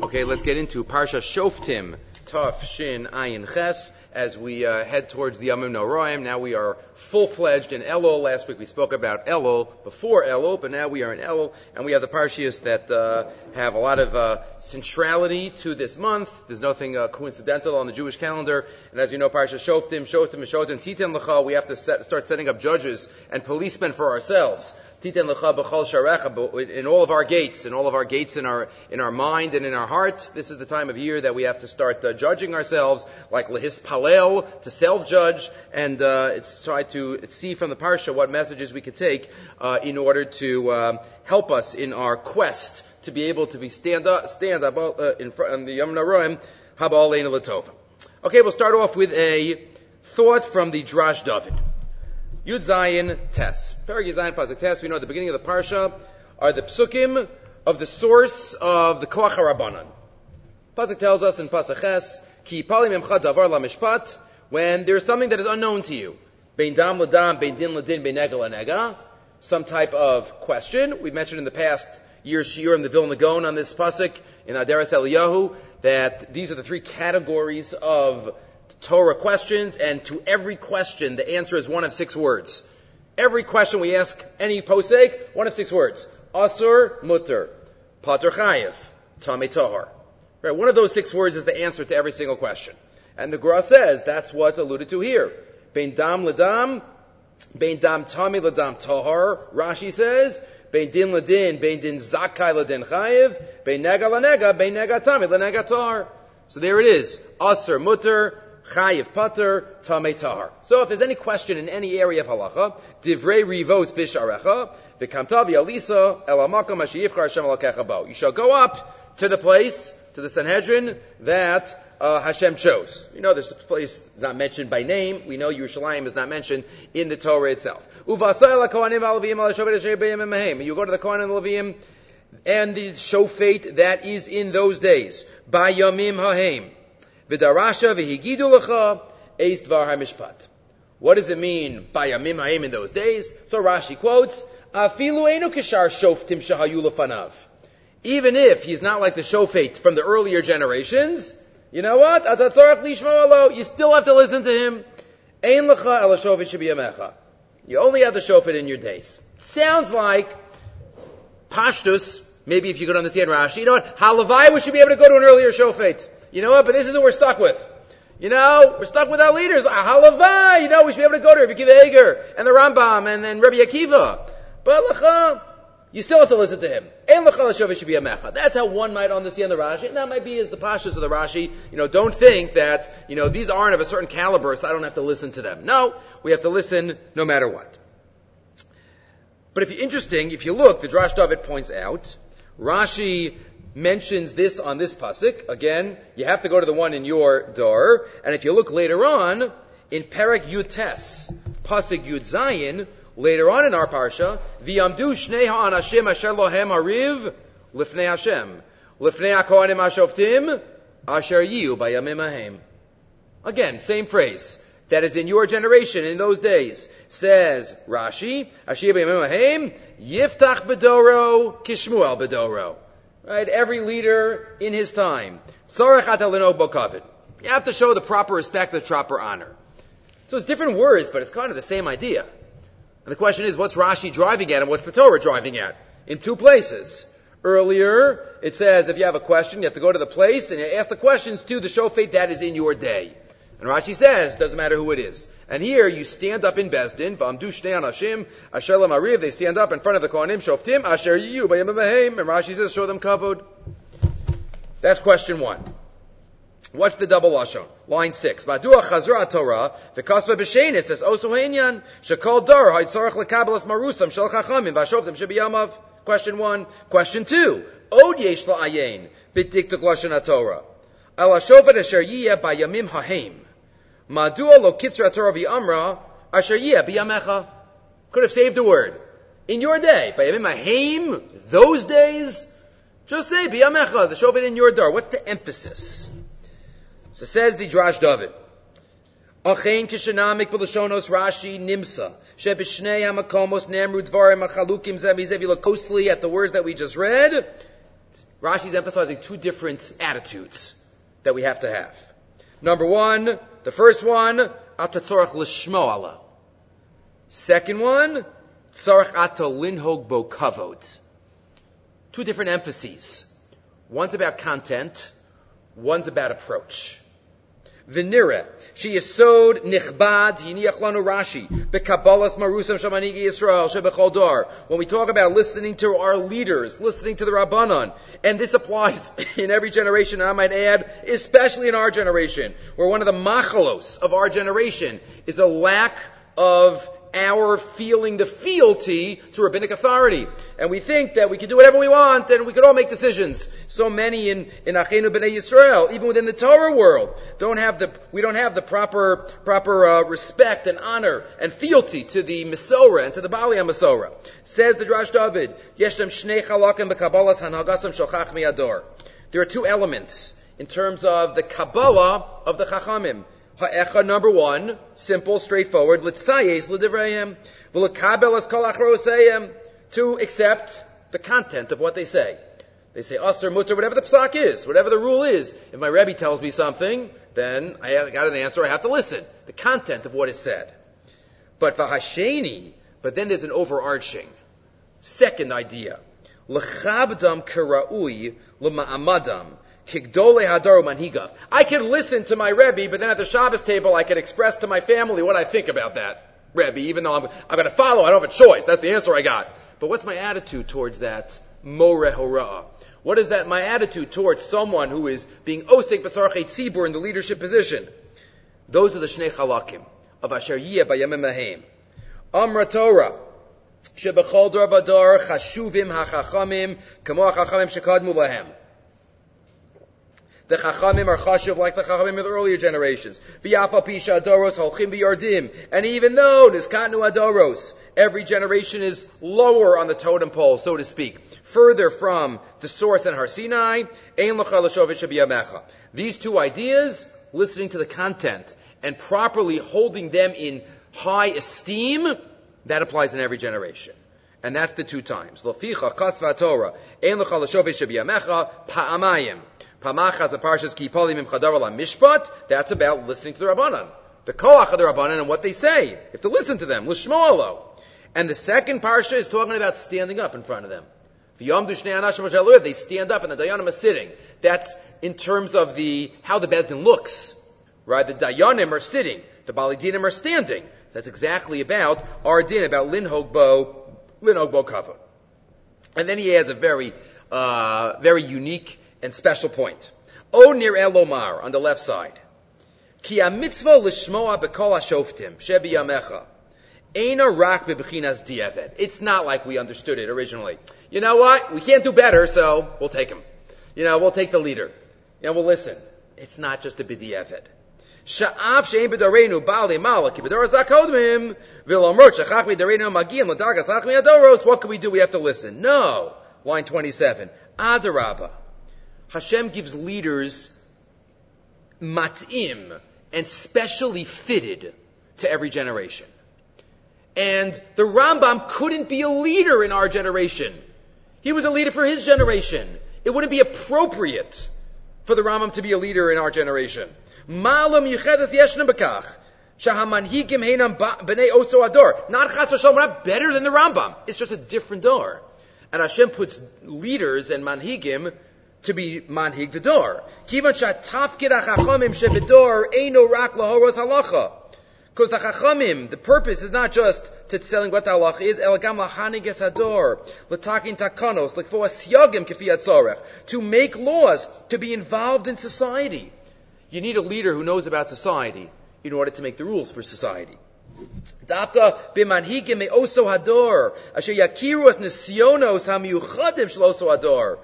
Okay, let's get into Parsha Shoftim, Taf Shin Ayin Ches, as we uh, head towards the Yamim Noraim. Now we are full-fledged in Elul. Last week we spoke about Elul before Elul, but now we are in Elul, and we have the Parshias that uh, have a lot of uh, centrality to this month. There's nothing uh, coincidental on the Jewish calendar, and as you know, Parsha Shoftim, Shoftim, Shoftim, Titem Lecha, we have to set, start setting up judges and policemen for ourselves. In all of our gates, in all of our gates in our, in our mind and in our heart. This is the time of year that we have to start uh, judging ourselves, like lehis palel, to self-judge, and uh, it's try to see from the parsha what messages we could take uh, in order to uh, help us in our quest to be able to be stand up, stand up uh, in front of the Yom Naroim, Habal Latova. Okay, we'll start off with a thought from the Drash David. Yud Zayin Tes. Perek Zayin Pasuk Tes, we know at the beginning of the Parsha, are the psukim of the source of the Koach HaRabbanan. Pasuk tells us in Pasuk Ches, Ki palim emcha davar la mishpat, when there's something that is unknown to you. Bein dam ladam, bein din ladin, bein nega nega, some type of question. We mentioned in the past year's shiur in the Vilna Gaon on this pasuk in Adaras Eliyahu that these are the three categories of Torah questions, and to every question, the answer is one of six words. Every question we ask any posek, one of six words. Asur, mutter. Pater chayev. Tame tohar. Right, one of those six words is the answer to every single question. And the Gra says that's what's alluded to here. Bein dam ladam, bein dam tami ladam tohar. Rashi says, bein din ladin, bein din zakai ladin chayev, bein nega lanega, bein nega tami lanega tohar. So there it is. Asur, mutter, chayiv pater, tame tahar. So if there's any question in any area of halacha, divrei rivos bisharecha, v'kamtavi alisa el amakom ashiyivchar Hashem alakecha You shall go up to the place, to the Sanhedrin, that uh, Hashem chose. You know this place is not mentioned by name. We know Yerushalayim is not mentioned in the Torah itself. You go to the Kohen and Levim and the shofet that is in those days. By Yamim Hahem. V'darasha v'higidu eis dvar hamishpat. What does it mean by yamim ha'im in those days? So Rashi quotes, Afilu enu kishar shoftim shahayu lefanav. Even if he's not like the shofet from the earlier generations, you know what? You still have to listen to him. You only have the shofet in your days. Sounds like pashtus. Maybe if you could understand Rashi, you know what? Halavai, we should be able to go to an earlier shofet. You know what? But this is what we're stuck with. You know, we're stuck with our leaders. Ah, halavai, you know, we should be able to go to Rabbi Akiva Eger and the Rambam and then Rabbi Akiva. But lacha, you still have to listen to him. Ein lecha should be a mecha. That's how one might understand the Rashi. And that might be as the pashas of the Rashi. You know, don't think that, you know, these aren't of a certain caliber, so I don't have to listen to them. No, we have to listen no matter what. But if you're interesting, if you look, the Drash David points out, Rashi mentions this on this pasuk. Again, you have to go to the one in your door. And if you look later on, in Perek Yutes, pasuk Yud Zayin, later on in our parsha, V'yamdu shnei ha'anashim asher lohem ariv lifnei Hashem. Lifnei ha'kohanim ha'shoftim asher yiu bayamim ahem. Again, same phrase. That is in your generation, in those days. Says Rashi, Asher bayamim ahem, yiftach bedoro kishmuel bedoro. Right? Every leader in his time. You have to show the proper respect, the proper honor. So it's different words, but it's kind of the same idea. And the question is, what's Rashi driving at and what's the Torah driving at? In two places. Earlier, it says if you have a question, you have to go to the place and ask the questions to the shofet that is in your day. And Rashi says, doesn't matter who it is. And here you stand up in Bezdin, v'amdu shnei anashim, asher lamariv, they stand up in front of the Kohanim, shoftim, asher yiyu, bayim and Rashi says, show them kavod. That's question one. What's the double lashon? Line six. Madua chazra Torah v'kasva b'shein. Says osu heinyan shekol dar ha'yitzarach lekabelas marusam shel chachamim v'ashoftim shebiyamav. Question one. Question two. Od yesh la'ayin b'diktuk lashon Torah. Al hashofet asher yiyah bayamim hahem. Madua lo kitzra Torah v'amra asher biyamecha. Could have saved a word. In your day, by Yamim those days, just say biyamecha, the shofet in your door. What's the emphasis? So says the Drash David. Achein kishanamik b'lashonos Rashi nimsa. Shebishnei hamakomos nemru dvarim achalukim zemi zevi closely at the words that we just read. Rashi's emphasizing two different attitudes that we have to have. Number one, the first one, atatzorach lishmo Allah. Second one, tzorach ata linhog bo kavod. Two different emphases. One's about content, one's about approach. She is nichbad Rashi marusam shamanigi Yisrael. When we talk about listening to our leaders, listening to the Rabbanon, and this applies in every generation, I might add, especially in our generation, where one of the machalos of our generation is a lack of our feeling the fealty to rabbinic authority. And we think that we can do whatever we want and we can all make decisions. So many in, in Achenu B'nai Yisrael, even within the Torah world, don't have the, we don't have the proper, proper uh, respect and honor and fealty to the Masorah and to the Bali Masorah. Says the Drash David, Yeshem Shnei Chalakim B'Kabbalas Hanagasam Shochach Miador. There are two elements in terms of the Kabbalah of the Chachamim. Ha'echa number one, simple, straightforward, l'tzayes l'divrayim, v'l'kabel as kol to accept the content of what they say. They say usher, mutter, whatever the psak is, whatever the rule is. If my Rebbe tells me something, then I got an answer, I have to listen. The content of what is said. But v'hasheni, but then there's an overarching. Second idea. L'chabdam kera'ui l'ma'amadam, Kigdole Hadaru Manhigav. I can listen to my Rebbe, but then at the Shabbos table I can express to my family what I think about that Rebbe, even though I'm, I'm going to follow. I don't have a choice. That's the answer I got. But what's my attitude towards that More Hora'ah? What is that my attitude towards someone who is being Osek B'tzarchei Tzibur in the leadership position? Those are the Shnei Chalakim of Asher Yeh Bayamim Mahim. Amra Torah. שבכל דור ודור חשובים החכמים כמו החכמים שקדמו להם. The Chachamim are chashuv like the Chachamim of the earlier generations. V'yafa pisha adoros holchim v'yardim. And even though niskatnu adoros, every generation is lower on the totem pole, so to speak, further from the source in Har Sinai, ein l'cha These two ideas, listening to the content and properly holding them in high esteem, that applies in every generation. And that's the two times. L'ficha kasva Torah, ein l'cha l'shovet pa'amayim. Pamachas the parshas kipolim imchadav mishpat. That's about listening to the rabbanan, the koach of the rabbanan and what they say. You have to listen to them. Lishmoalo. And the second parsha is talking about standing up in front of them. They stand up and the dayanim are sitting. That's in terms of the how the bezdin looks, right? The dayanim are sitting, the balidinim are standing. That's exactly about our din about linhogbo, linhogbo kava. And then he adds a very, uh, very unique and special point. O near Elomar on the left side. Ki a mitzvah lishmoa bekol shebi yamecha. Rak bebechinas diavad. It's not like we understood it originally. You know what? We can't do better, so we'll take him. You know, we'll take the leader. You know, we'll listen. It's not just a b'diavad. Sha'af ki b'dar zakodmim v'lomrot adoros. What can we do? We have to listen. No. Line 27. Adarabah. Hashem gives leaders mat'im and specially fitted to every generation. And the Rambam couldn't be a leader in our generation. He was a leader for his generation. It wouldn't be appropriate for the Rambam to be a leader in our generation. Malam yichedes oso ador. Not better than the Rambam. It's just a different door. And Hashem puts leaders and manhigim to be manhig the door. Kivan shatafkid achachamim shevedor eino rak lahoros halacha. Because the chachamim, the purpose is not just to telling what the halacha is, elagam lahanig esador, letakin takanos, like for asyagim kefiyat to make laws, to be involved in society. You need a leader who knows about society in order to make the rules for society. Dafka b'manhigim me'oso hador, asher yakiru as nisyonos hamiuchadim shloso hador.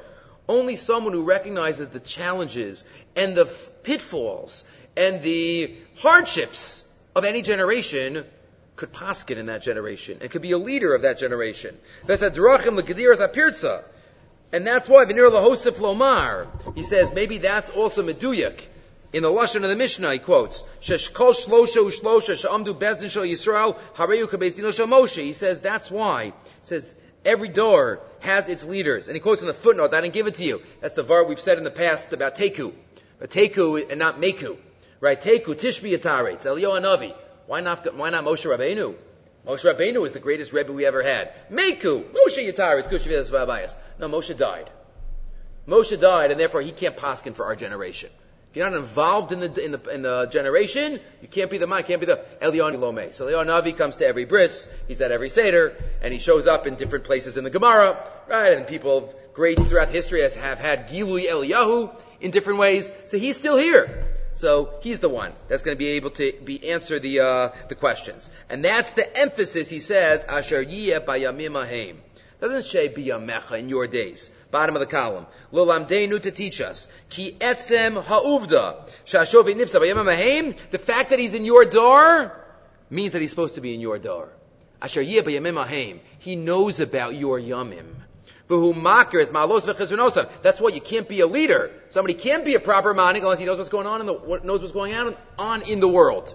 Only someone who recognizes the challenges and the pitfalls and the hardships of any generation could paskin in that generation and could be a leader of that generation. And that's why Venir Lahosef Lomar, he says maybe that's also Meduyak. In the Lashon of the Mishnah, he quotes, Sheshkol Yisrael. He says that's why. He says Every door has its leaders. And he quotes in the footnote, I didn't give it to you. That's the var we've said in the past about Teku. But Teku and not Meku. Right? Teku, Tishbi Yatare, it's Eliyahu Navi. Why not, why not Moshe Rabbeinu? Moshe Rabbeinu was the greatest Rebbe we ever had. Meku, Moshe Yatare, it's. No, Moshe died. Moshe died, and therefore he can't paskin for our generation. If you're not involved in the in the, in the generation, you can't be the man, can't be the Eliyahu Lome. So Eliyahu Navi comes to every bris, he's at every seder, and he shows up in different places in the Gemara, right? And people of greats throughout history have had Gilui Eliyahu in different ways. So he's still here. So he's the one that's going to be able to be answer the uh, the questions, and that's the emphasis. He says, "Asher yiyeh bayamim ahem." Doesn't say biyamecha in your days bottom of the column. Lulamdenu to teach us. Ki etzem ha'uvda. Shashove nipsa b'yamim The fact that he's in your door means that he's supposed to be in your door. Asher yeh b'yamim He knows about your yamim. V'hu makir is malos v'chezunosa. That's why you can't be a leader. Somebody can't be a proper manik unless he knows what's going on in the, knows what's going on, on in the world.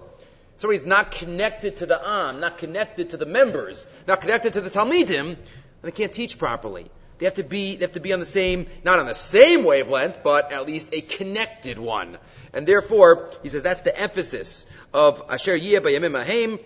Somebody's not connected to the Am, not connected to the members, not connected to the Talmidim, and they can't teach properly. They have to be, they have to be on the same, not on the same wavelength, but at least a connected one. And therefore, he says that's the emphasis of Asher Yeh Bayamim Ahem.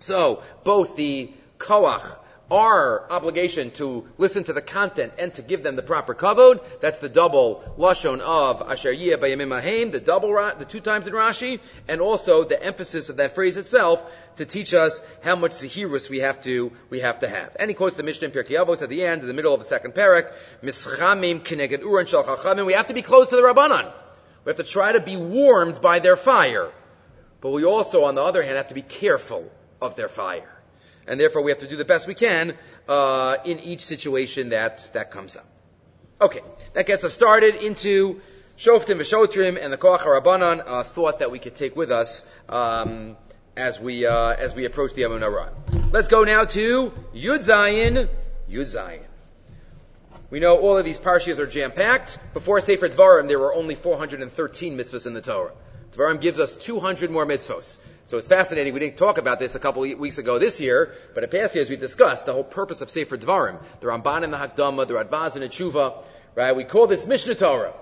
So, both the Koach our obligation to listen to the content and to give them the proper kavod. That's the double lashon of Asher Yeh Bayamim the double, the two times in Rashi, and also the emphasis of that phrase itself to teach us how much zahirus we have to we have to have. And he quotes the Mishnah in Pirkei Avos at the end, in the middle of the second parak, Mischamim kineged uran shal We have to be close to the Rabbanan. We have to try to be warmed by their fire. But we also, on the other hand, have to be careful of their fire and therefore we have to do the best we can uh, in each situation that that comes up. Okay, that gets us started into Shoftim v'Shotrim and the Koach HaRabbanan, a thought that we could take with us um, as we uh, as we approach the Amun Let's go now to Yud Zayin, Yud Zayin. We know all of these parshas are jam packed. Before Sefer Dvarim, there were only 413 mitzvahs in the Torah. Dvarim gives us 200 more mitzvahs. So it's fascinating. We didn't talk about this a couple weeks ago this year, but in past years we discussed the whole purpose of Sefer Dvarim. The Ramban and the Hakdama, the Radvaz and the Tshuva, right? We call this Mishnah Torah.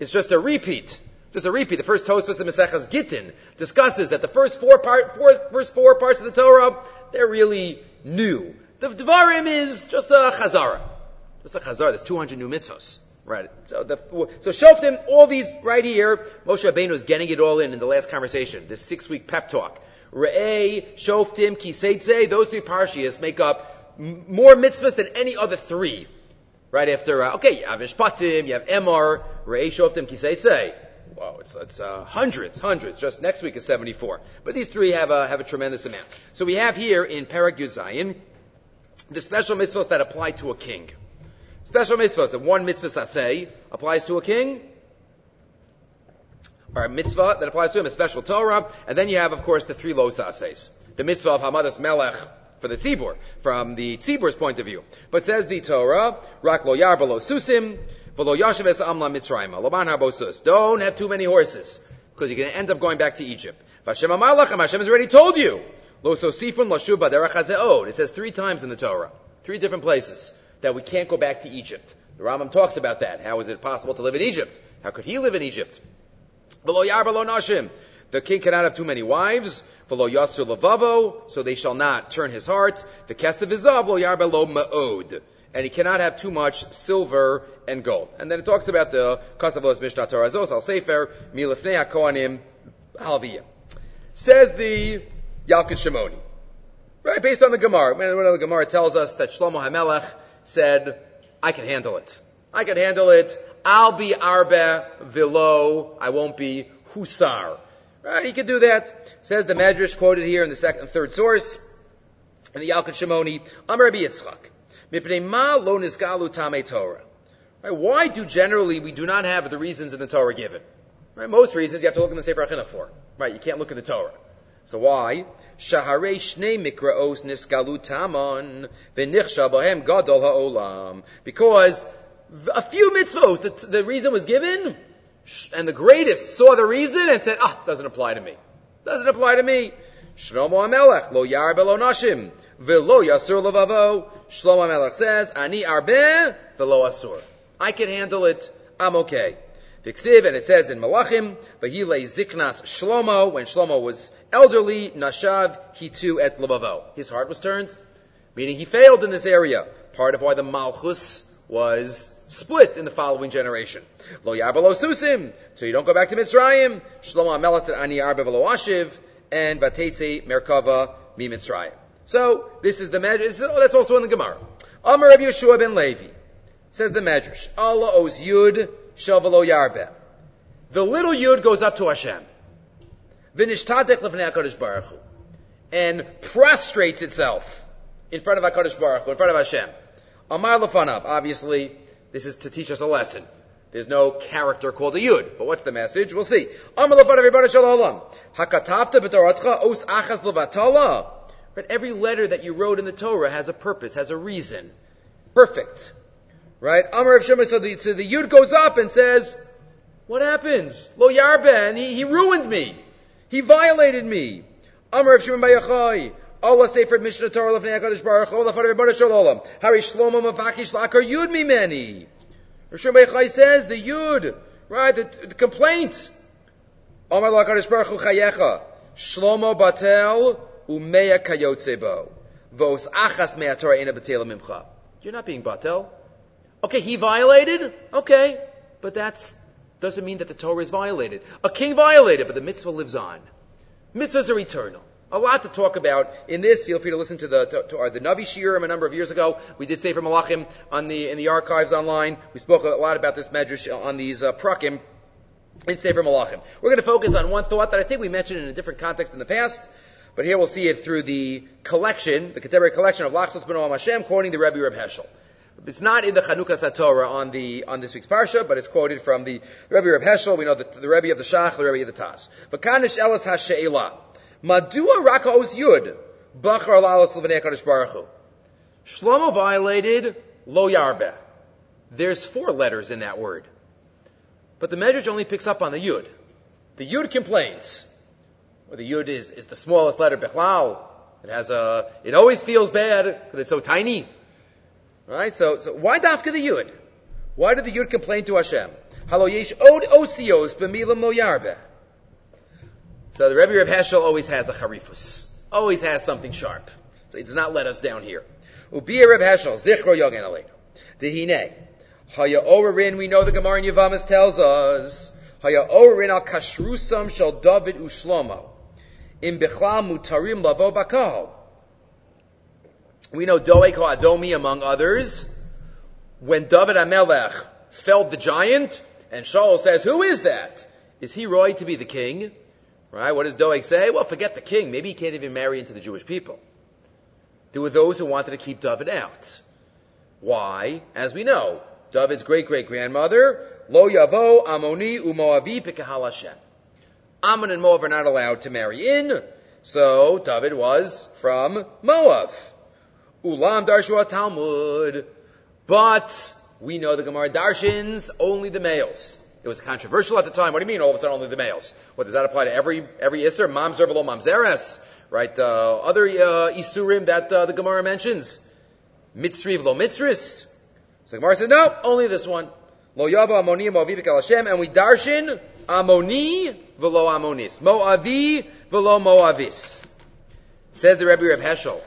It's just a repeat. Just a repeat. The first Tosfos of Maseches Gittin discusses that the first four part, four, first four parts of the Torah, they're really new. The Dvarim is just a Chazara. Just a Chazara. There's 200 new mitzvahs. Right. So, the, so Shoftim, all these right here, Moshe Rabbeinu is getting it all in in the last conversation, this six week pep talk. Re'eh, Shoftim, Kiseitze, those three parshias make up more mitzvahs than any other three. Right after, uh, okay, you have Mishpatim, you have Emor, Re'eh, Shoftim, Kiseitze. Wow, it's, it's uh, hundreds, hundreds. Just next week is 74. But these three have a, have a tremendous amount. So we have here in Parak Zayin, the special mitzvahs that apply to a king. Special mitzvahs. If one mitzvah saseh applies to a king, or a mitzvah that applies to him, a special Torah, and then you have, of course, the three lo sases. The mitzvah of Hamadas Melech for the tzibur, from the tzibur's point of view. But says the Torah, rak lo yar below susim, v'lo yashav es amla mitzrayim, loban habosus. Don't have too many horses, because you're going to end up going back to Egypt. Vashem amalachem, Hashem has already told you. Lo sosifun lo shuba It says three times in the Torah. Three different places that we can't go back to Egypt. The Rambam talks about that. How is it possible to live in Egypt? How could he live in Egypt? The king cannot have too many wives. So they shall not turn his heart. And he cannot have too much silver and gold. And then it talks about the Kasavos Mishnah Torazos, Al Sefer, Milifnei HaKohanim, Halviyah. Says the Yalkut Shimoni. Right, based on the Gemara. When the Gemara tells us that Shlomo HaMelech said, I can handle it. I can handle it. I'll be arbe vilo. I won't be husar. Right? He can do that. Says the Medrash quoted here in the second and third source, in the Yalkut Shimoni, Amar Rabbi Yitzchak, Mipnei ma lo tamei Torah. Right? Why do generally we do not have the reasons in the Torah given? Right? Most reasons you have to look in the Sefer HaChinuch for. Right? You can't look in the Torah. So why? Shaharei shnei mikraos nisgalu tamon v'nichsha bohem gadol ha'olam. Because a few mitzvos, the, the reason was given, and the greatest saw the reason and said, ah, doesn't apply to me. Doesn't apply to me. Shlomo Amelech, lo yar belo nashim, velo yasur levavo. Shlomo Amelech says, ani arbe, velo asur. I can handle it, I'm okay. Viksiv, and it says in Malachim, Vahile Ziknas Shlomo, when Shlomo was elderly, Nashav, he too et Levavo. His heart was turned, meaning he failed in this area. Part of why the Malchus was split in the following generation. Lo Yabalo Susim, so you don't go back to Mitzrayim. Shlomo Amelech said, Ani Arbe Ashiv, and Vatetze Merkava Mi Mitzrayim. So, this is the Medrash, oh, that's also in the Gemara. Amar Rabbi Yeshua ben Levi, says the Medrash, Allah owes Yud Shavalo Yarbe. The little Yud goes up to Hashem. Vinishtadech lefnei HaKadosh Baruch Hu. And prostrates itself in front of HaKadosh Baruch Hu, in front of Hashem. Amar lefanav. Obviously, this is to teach us a lesson. There's no character called a Yud. But what's the message? We'll see. Amar lefanav everybody shalom. Hakatavta b'toratcha os achas levatala. But every letter that you wrote in the Torah has a purpose, has a reason. Perfect. Right? Amr of Shema, so the, so the Yud goes up and says, what happens? Lo Yarben, he, he ruined me. He violated me. Amar of Shimon Bayachai. Allah say for Mishnah Torah lefnei Hakadosh Baruch Hu lefnei Rebbeinu Shalom. Hari Shlomo Mavakish Lakar Yud Mimeni. Shimon Bayachai says the Yud, right? The, the complaint. Amar Lakadosh Baruch Hu Chayecha. Shlomo Batel Umeya Kayotzebo. Vos Achas Mea Torah Ena Batel Mimcha. You're not being Batel. Okay, he violated. Okay, but that's doesn't mean that the Torah is violated. A king violated, but the mitzvah lives on. Mitzvahs are eternal. A lot to talk about in this. Feel free to listen to the to, to our, the Navi Shiurim a number of years ago. We did from Malachim on the in the archives online. We spoke a lot about this medrash on these uh, prakim in Sefer Malachim. We're going to focus on one thought that I think we mentioned in a different context in the past, but here we'll see it through the collection, the contemporary collection of Lachsos Ben Hashem, quoting the Rebbe Reb Heschel. It's not in the Chanukas HaTorah on the on this week's parsha, but it's quoted from the Rebbe Reb Heschel. We know the, the Rebbe of the Shach, the Rebbe of the Taz. V'kanish elas hashe'ela. Madua raka os yud. Bachar lalos l'vnei HaKadosh Baruch. Shlomo violated lo yarbe. There's four letters in that word. But the Medrash only picks up on the yud. The yud complains. Well, the yud is, is the smallest letter, bechlal. It has a, it always feels bad because it's so tiny. Right? So, so why dafka the Yud? Why did the Yud complain to Hashem? Halo yesh od osios b'milam lo. So the Rebbe Reb Heschel always has a charifus. Always has something sharp. So he does not let us down here. Ubia Reb Heschel, zichro yogen aleinu. Dehine. Haya we know the Gemara in Yavamas tells us. Haya orin al kashrusam shal David ushlomo. Im bechlam mutarim lavo bakal. We know Doeg Adomi among others. When David Amelech felled the giant, and Shaul says, who is that? Is he Roy to be the king? Right? What does Doeg say? Well, forget the king. Maybe he can't even marry into the Jewish people. There were those who wanted to keep David out. Why? As we know, David's great great grandmother, Lo Yavo Amoni Umoavi Pikahal Hashem. Ammon and Moab are not allowed to marry in, so David was from Moab. Ulam Darshu Talmud. But we know the Gemara Darshins only the males. It was controversial at the time. What do you mean all of a sudden only the males? What does that apply to every every Isser? Mamzer v'lo mamzeres, right? Uh, other uh, Isurim that uh, the Gemara mentions, Mitzri v'lo mitzris. So the Gemara said no, only this one. Lo yava amoni mo'avivik al Hashem, and we darshin amoni v'lo amonis, mo'avi v'lo mo'avis. Says the Rebbe Reb Heschel.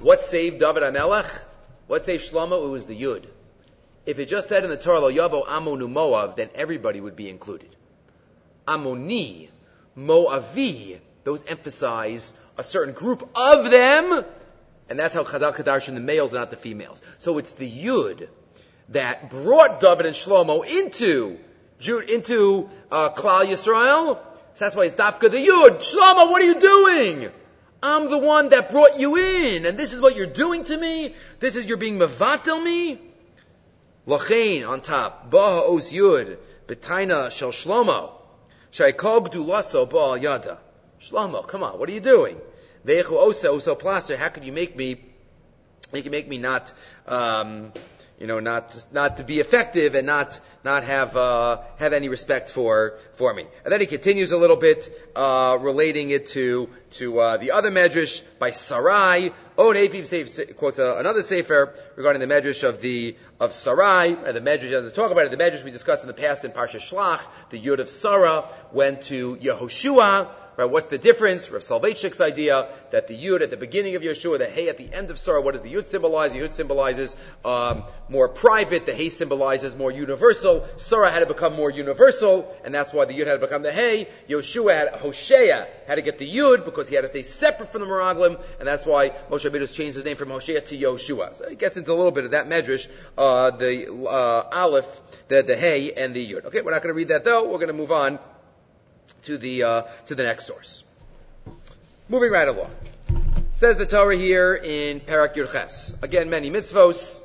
What saved David Amelech? What saved Shlomo? It was the Yud. If it just said in the Torah, Lo Yavo Amonu Moav, then everybody would be included. Amoni, Moavi, those emphasize a certain group of them, and that's how Chazal Kadarshan, the males, not the females. So it's the Yud that brought David and Shlomo into into uh, Klal Yisrael. So that's why it's Dafka the Yud. Shlomo, what are you doing? I'm the one that brought you in, and this is what you're doing to me. This is you're being mevatel me. Lachain on top, baha os yud, betaina shel shlomo, shaykol gdulaso baal yada. Shlomo, come on, what are you doing? Ve'echu osa oso plaster. How could you make me? You can make me not, um, you know, not not to be effective and not not have uh, have any respect for for me. And then he continues a little bit, uh, relating it to to uh, the other medrash by Sarai. Oh, Nefim quotes uh, another sefer regarding the medrash of the of Sarai. And the medrash doesn't talk about it. The medrash we discussed in the past in Parsha Shlach, the Yud of Sarah went to Yehoshua Right? What's the difference? Rav Soloveitchik's idea that the Yud at the beginning of Yeshua, the Hey at the end of Sarah, what does the Yud symbolize? The Yud symbolizes um, more private, the Hey symbolizes more universal. Sarah had to become more universal, and that's why the Yud had to become the Hey. Yeshua had, Hosea had to get the Yud because he had to stay separate from the Meraglim, and that's why Moshe Rabbeinu changed his name from Hosea to Yeshua. So it gets into a little bit of that medrash, uh, the uh, Aleph, the, the Hey, and the Yud. Okay, we're not going to read that though. We're going to move on to the uh, to the next source. Moving right along. Says the Torah here in Parak Yurches. Again, many mitzvos.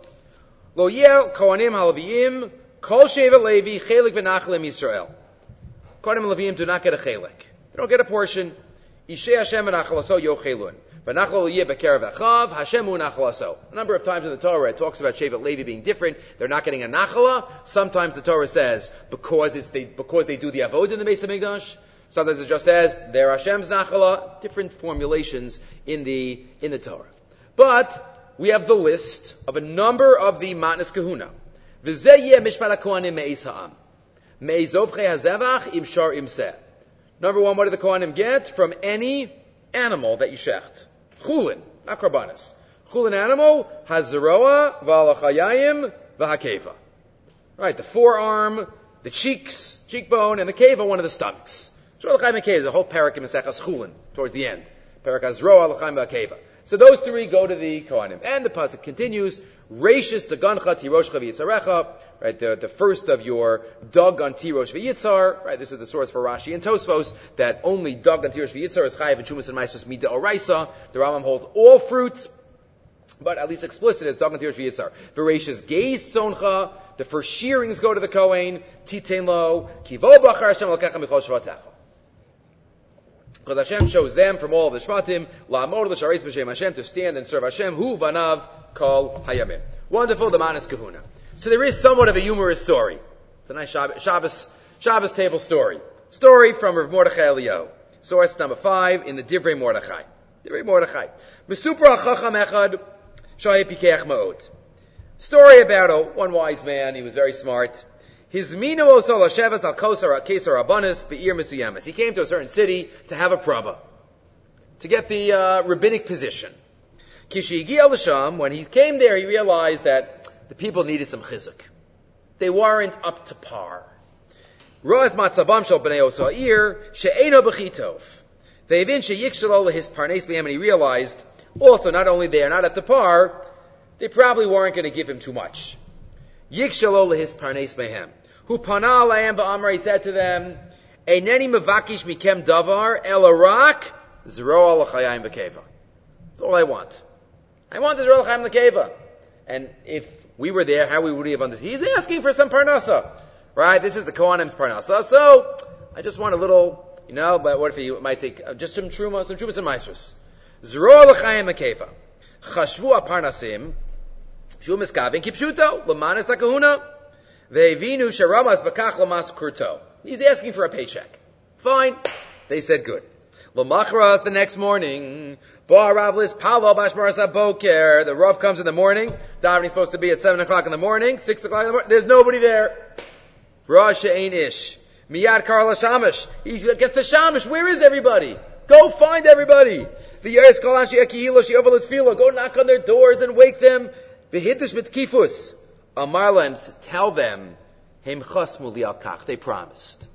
Lo yel kohanim halaviyim kol sheva levi chelik v'nachalim Yisrael. Kohanim halaviyim do not get a chelik. They don't get a portion. Ishe Hashem v'nachalaso yochelun. A number of times in the Torah it talks about Shevet Levi being different. They're not getting a nachala. Sometimes the Torah says because it's they, because they do the avod in the base of Mikdash. Sometimes it just says they're Hashem's nachala. Different formulations in the in the Torah. But we have the list of a number of the matnas kahuna. Number one, what do the kohanim get from any animal that you shecht? Chulin, not karbanis. Chulin animal has zeroa, v'alachayayim, v'hakeva. Right, the forearm, the cheeks, cheekbone, and the keva, one of the stomachs. Shor l'chaim v'keva is a whole parak in Chulin, towards the end. Parak has zeroa, l'chaim v'hakeva. So those three go to the Kohanim. And the pasuk continues, Rashis Dagancha Tiroshcha V'Yitzarecha, right, the, the first of your Dug on Tirosh V'Yitzar, right, this is the source for Rashi and Tosfos, that only Dug on Tirosh V'Yitzar is Chayiv and Chumas and Maestros Mida Oraisa. The Rambam holds all fruits, but at least explicit as Dug on Tirosh V'Yitzar. V'Rashis Geis Soncha, the first shearings go to the Kohen, Titen Lo, Kivo Bachar Hashem L'Kecha Michol Shvatecha. Because Hashem chose them from all the Shvatim, La'amor L'Shareis B'Shem Hashem, to stand and serve Hashem, Hu Vanav Kol Hayamim. Wonderful, the Manas Kahuna. So there is somewhat of a humorous story. It's a nice Shabbos, Shabbos, Shabbos table story. Story from Rav Mordechai Eliyahu. Source number five in the Divrei Mordechai. Divrei Mordechai. Mesupra Chacham Echad, Shai Pikeach Ma'ot. Story about a, one wise man, he was very smart. His Hashevas al kosar kesar abanis be'ir. He came to a certain city to have a praba, to get the uh, rabbinic position. Kishigi al Sham, when he came there, he realized that the people needed some chizuk. They weren't up to par. Ro'ez matzabam shel b'nei osair she'eno b'chitov. Ve'evin she'yikshalo his parnes and he realized also not only they are not at the par, they probably weren't going to give him too much. Yikshalo his parnes. Who pana alayim ba'amar, he said to them, Eineni mevakish mikem davar el arak zero alachayim v'keva. That's all I want. I want the zero alachayim v'keva. And if we were there, how we would have understood? He's asking for some parnasa. Right? This is the Kohanim's parnasa. So, I just want a little, you know, but what if he might say, uh, just some truma, some trumas and maestros. Zero alachayim v'keva. Chashvu aparnasim, shu miskavin kipshuto, lamanis akahuna, Ve'evinu sharamas bakach lamas kurto. He's asking for a paycheck. Fine. They said good. Lamachras the next morning. Ba'aravlis palo bashmarasa boker. The Rav comes in the morning. Davening's supposed to be at 7 o'clock in the morning, 6 o'clock in the morning. There's nobody there. Rosh ain't ish. Miyad Karla Shamish. He gets the Shamish. Where is everybody? Go find everybody. The Yeres Kalanshi Ekihilo Shiovalitfilo. Go knock on their doors and wake them. Vihitish mitkifus. Amar tell them, Him chasmu kach. They promised.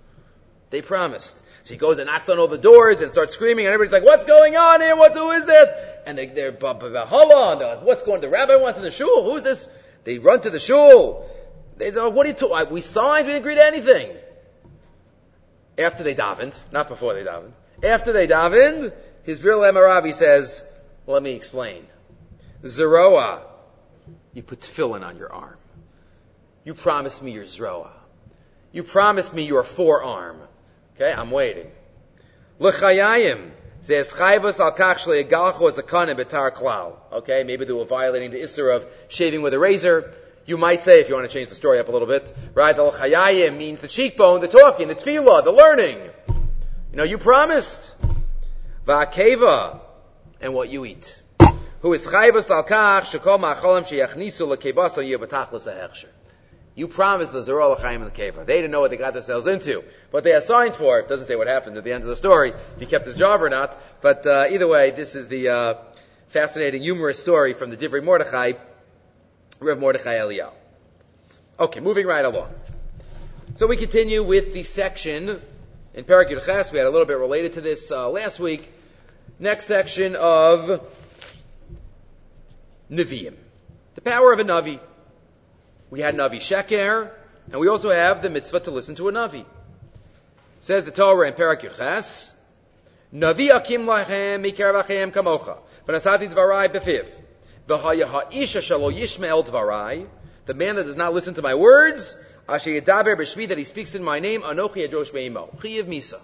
They promised. So he goes and knocks on all the doors and starts screaming, and everybody's like, "What's going on here? What's who is that?" And they, they're hold on. Like, "What's going? The rabbi wants the shul. Who's this?" They run to the shul. They go, "What are you talking? We signed. We didn't agree to anything." After they davened, not before they davened. After they davened, his Birl Emaravi says, "Let me explain." Zeroa, you put tefillin on your arm. You promised me your zroa. You promised me your forearm. Okay, I'm waiting. L'chayayim. Says chayvus al kach a kanim betar klal. Okay, maybe they were violating the isser of shaving with a razor. You might say, if you want to change the story up a little bit, right? The l'chayayim means the cheekbone, the talking, the tefillah, the learning. You know, you promised. Va'akeva, and what you eat. Who is chayvas al kach shekol ma'acholim sheyachnisu lekebasa yibatachlas ha'hechsher. You promised the Zerah L'chaim and the Keva. They didn't know what they got themselves into. But they have signs for it. Doesn't say what happened at the end of the story, if he kept his job or not. But uh, either way, this is the uh, fascinating, humorous story from the Divrei Mordechai, Rev Mordechai Eliyahu. Okay, moving right along. So we continue with the section in Parak Yudches. We had a little bit related to this uh, last week. Next section of Nevi'im. The power of a Navi. We had Navi Sheker, and we also have the mitzvah to listen to a Navi. Says the Torah in Parak Yudches, Navi akim lachem mikar vachem kamocha, v'nasati dvarai befiv, v'haya ha'isha shalo yishmael dvarai, the man that does not listen to my words, asher yedaber b'shmi, that he speaks in my name, anochi adrosh be'imo, chiyiv misa.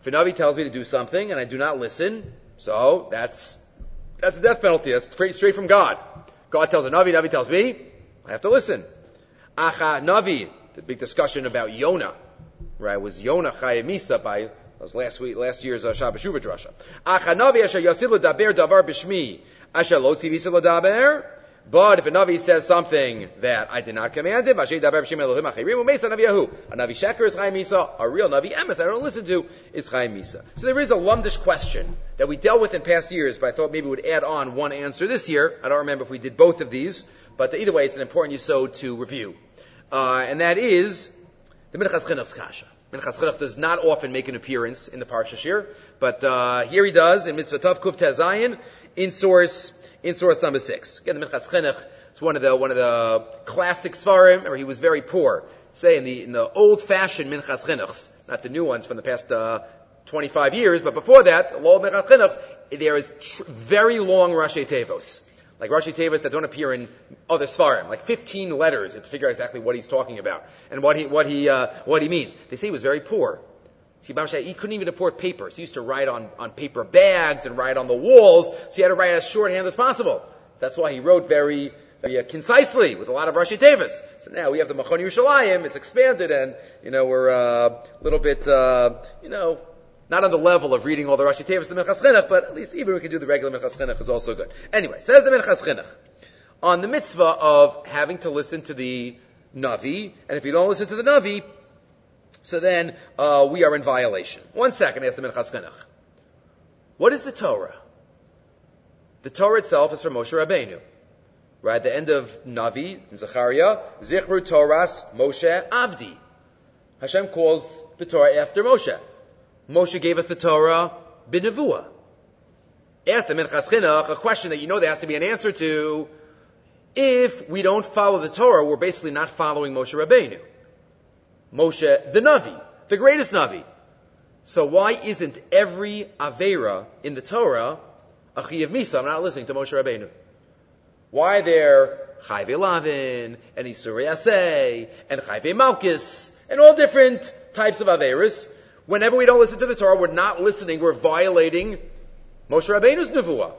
If a Navi tells me to do something and I do not listen, so that's, that's a death penalty. That's straight, straight from God. God tells a Navi, Navi tells me, I have to listen. Acha Navi, the big discussion about Yonah, right? Was Yonah Chayev Misa by, was last week, last year's uh, Shabbat Shuvah Drasha. Acha Navi asher yasil daber davar b'shmi, asher lo tzivisa daber, but if a Navi says something that I did not command him, a Navi Sheker is Chaim Misa, a real Navi Emes I don't listen to is Chaim Misa. So there is a lumdish question that we dealt with in past years, but I thought maybe would add on one answer this year. I don't remember if we did both of these, but either way, it's an important yisod to review. Uh, and that is the Minchas Chinuch's Kasha. Minchas Chinuch does not often make an appearance in the Parsha Shir, but uh, here he does in Mitzvah Tav Kuf Tezayin in source in source number six. Again, the Minchas Chinuch is one of the one of the classic Svarim. Remember, he was very poor. Say in the in the old fashioned Minchas Chinuchs, not the new ones from the past uh, 25 years, but before that, the Minchas Chinuchs, there is tr- very long Rashi Tevos like Rashi Tevis that don't appear in other Svarim, like 15 letters to figure out exactly what he's talking about and what he, what he, uh, what he means. They say he was very poor. He couldn't even afford paper. So he used to write on, on paper bags and write on the walls, so he had to write as shorthand as possible. That's why he wrote very, very uh, concisely with a lot of Rashi Tevis. So now we have the Machon Yerushalayim, it's expanded and, you know, we're uh, a little bit, uh, you know, not on the level of reading all the Rashi Tevis, the Minchas Chinuch, but at least even we can do the regular Minchas Chinuch is also good. Anyway, says the Minchas Chinuch, on the mitzvah of having to listen to the Navi, and if you don't listen to the Navi, so then uh, we are in violation. One second, ask the Minchas Chinuch. What is the Torah? The Torah itself is from Moshe Rabbeinu. Right at the end of Navi, in Zechariah, Zichru Torahs Moshe Avdi. Hashem calls the Torah after Moshe. Moshe gave us the Torah b'nevuah. Ask the Minchas Chinuch a question that you know there has to be an answer to. If we don't follow the Torah, we're basically not following Moshe Rabbeinu. Moshe, the Navi, the greatest Navi. So why isn't every Avera in the Torah a Chiyav Misa? I'm not listening to Moshe Rabbeinu. Why there Chayve Lavin, and Isurei Aseh, and Chayve Malkis, and all different types of Averas? Whenever we don't listen to the Torah, we're not listening, we're violating Moshe Rabbeinu's nevuah.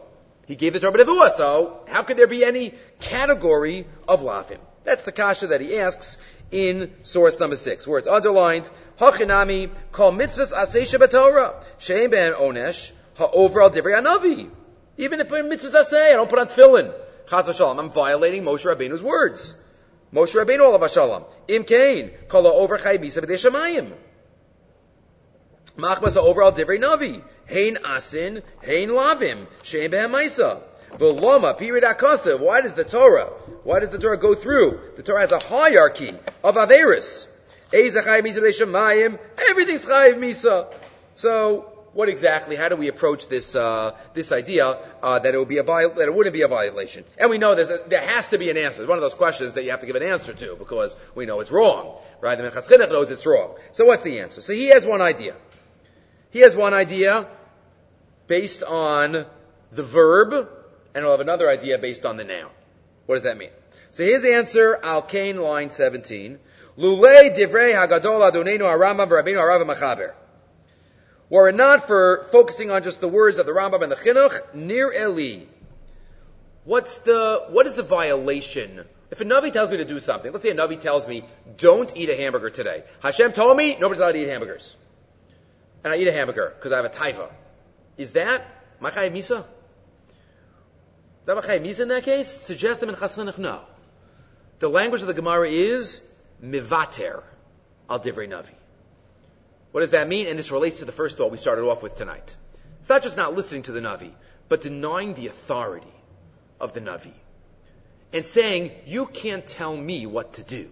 He gave the Torah nevuah, so how could there be any category of lafim? That's the kasha that he asks in source number six, where it's underlined, Hachinami kol mitzvahs aseh Torah shein ben onesh ha'over al divrei anavi. Even if mitzvahs aseh, I don't put on tefillin. Chaz v'shalom, I'm violating Moshe Rabbeinu's words. Moshe Rabbeinu olav v'shalom. Im kain, kol ha'over chay misa shamayim. Machmas overall divrei navi. Hein asin, hein lavim, shein behemaisa. V'loma, period akasav. Why does the Torah, why does the Torah go through? The Torah has a hierarchy of Averis. Everything's chayiv misa. So, what exactly? How do we approach this uh, this idea uh, that it would be a viol- that it wouldn't be a violation? And we know there's a, there has to be an answer. It's one of those questions that you have to give an answer to because we know it's wrong, right? The Chinuch knows it's wrong. So what's the answer? So he has one idea. He has one idea based on the verb, and he'll have another idea based on the noun. What does that mean? So his answer, Al Kain, line 17. Lule divrei hagadol adonenu arambam v'rabbeinu harav machaber. Were it not for focusing on just the words of the Rambam and the Chinuch, near Eli. What's the, what is the violation If a Navi tells me to do something, let's say a Navi tells me, don't eat a hamburger today. Hashem told me nobody's allowed to eat hamburgers. And I eat a hamburger because I have a taifa. Is that Machayev Misa? Is that Machayev Misa in that case? Suggest them in Chaschinuch? No. The language of the Gemara is mivater al divrei Navi. What does that mean? And this relates to the first thought we started off with tonight. It's not just not listening to the Navi, but denying the authority of the Navi. And saying, you can't tell me what to do.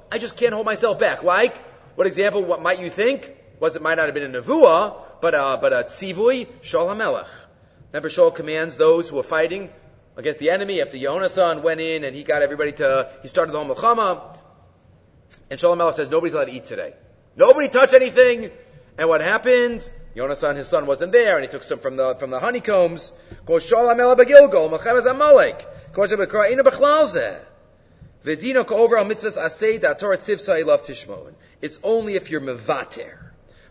I just can't hold myself back. Like, what example, what might you think? Was it might not have been a nevuah, but uh, but a tzivui, Shol HaMelech. Remember, Shol commands those who are fighting against the enemy after Yonasan went in and he got everybody to, he started the whole Melchama. And Shol HaMelech says, nobody's allowed to eat today. Nobody touch anything. And what happened? Yonasan, his son, wasn't there, and he took some from the from the honeycombs. Vedino over al mitzvahs asay da Torah tzivsa love tishmoin. It's only if you're mevater.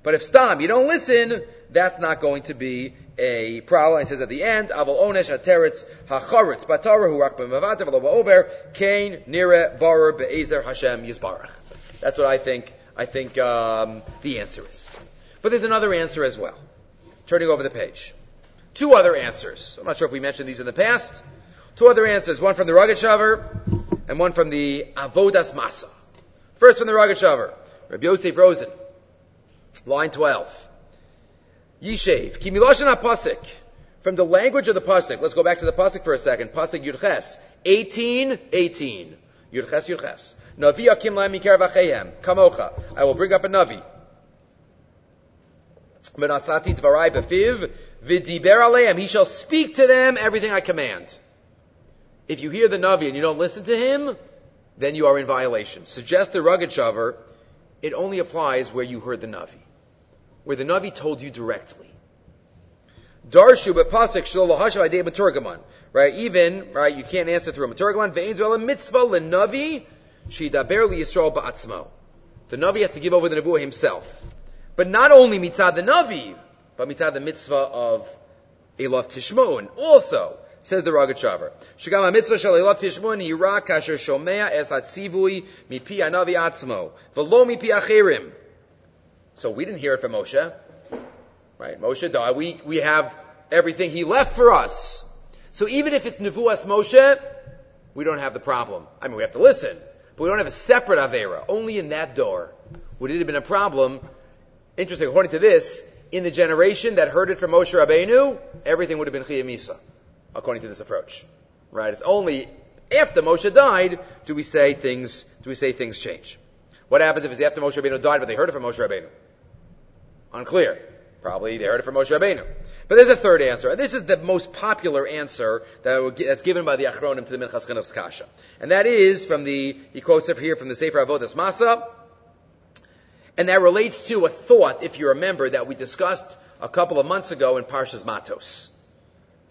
But if stam, you don't listen, that's not going to be a problem. He says at the end, aval onesh hateretz hacharetz batara hu rak b'mevater v'lo over kain nire varer be'ezer Hashem yisbarach. That's what I think. I think um, the answer is. But there's another answer as well. Turning over the page. Two other answers. I'm not sure if we mentioned these in the past. Two other answers. One from the Rogatchover and one from the Avodas Masa. First from the Rogatchover, Rabbi Yosef Rosen, line 12. Yishev, ki miloshen pasik from the language of the pasuk. Let's go back to the pasuk for a second. Pasuk Yudches, 18, 18. Yudches, Yudches. Navi akim laim mikar v'chehem, kamocha. I will bring up a Navi. Menasati tvarai befiv, v'diber aleim. He shall speak to them everything I command. If you hear the Navi and you don't listen to him, then you are in violation. Suggest the Rogatchover, it only applies where you heard the Navi. Where the Navi told you directly. Darshu bepasik maturgaman. Right? Even, right, you can't answer through a maturgaman. Mitzvah shidaber li Yisrael ba'atzmo. The Navi has to give over the Nebuah himself. But not only mitzad the Navi, but mitzad the mitzvah of Elov Tishmon also. Says the Rogatchover. Shagam mitzvah kasher shomea es mipi anavi atzmo mipi acherim. So we didn't hear it from Moshe, right? Moshe died. We we have everything he left for us. So even if it's nevuas Moshe, we don't have the problem. I mean, we have to listen, but we don't have a separate avera. Only in that door would it have been a problem. Interesting. According to this, in the generation that heard it from Moshe Rabbeinu, everything would have been chiyamisa according to this approach. Right? It's only after Moshe died do we say things do we say things change. What happens if it's after Moshe Rabbeinu died, but they heard it from Moshe Rabbeinu? Unclear. Probably they heard it from Moshe Rabbeinu. But there's a third answer. and This is the most popular answer that that's given by the Achronim to the Minchas Chinuch's Kasha. And that is from the, he quotes it here from the Sefer Avodas Masa. And that relates to a thought, if you remember, that we discussed a couple of months ago in Parshas Matos.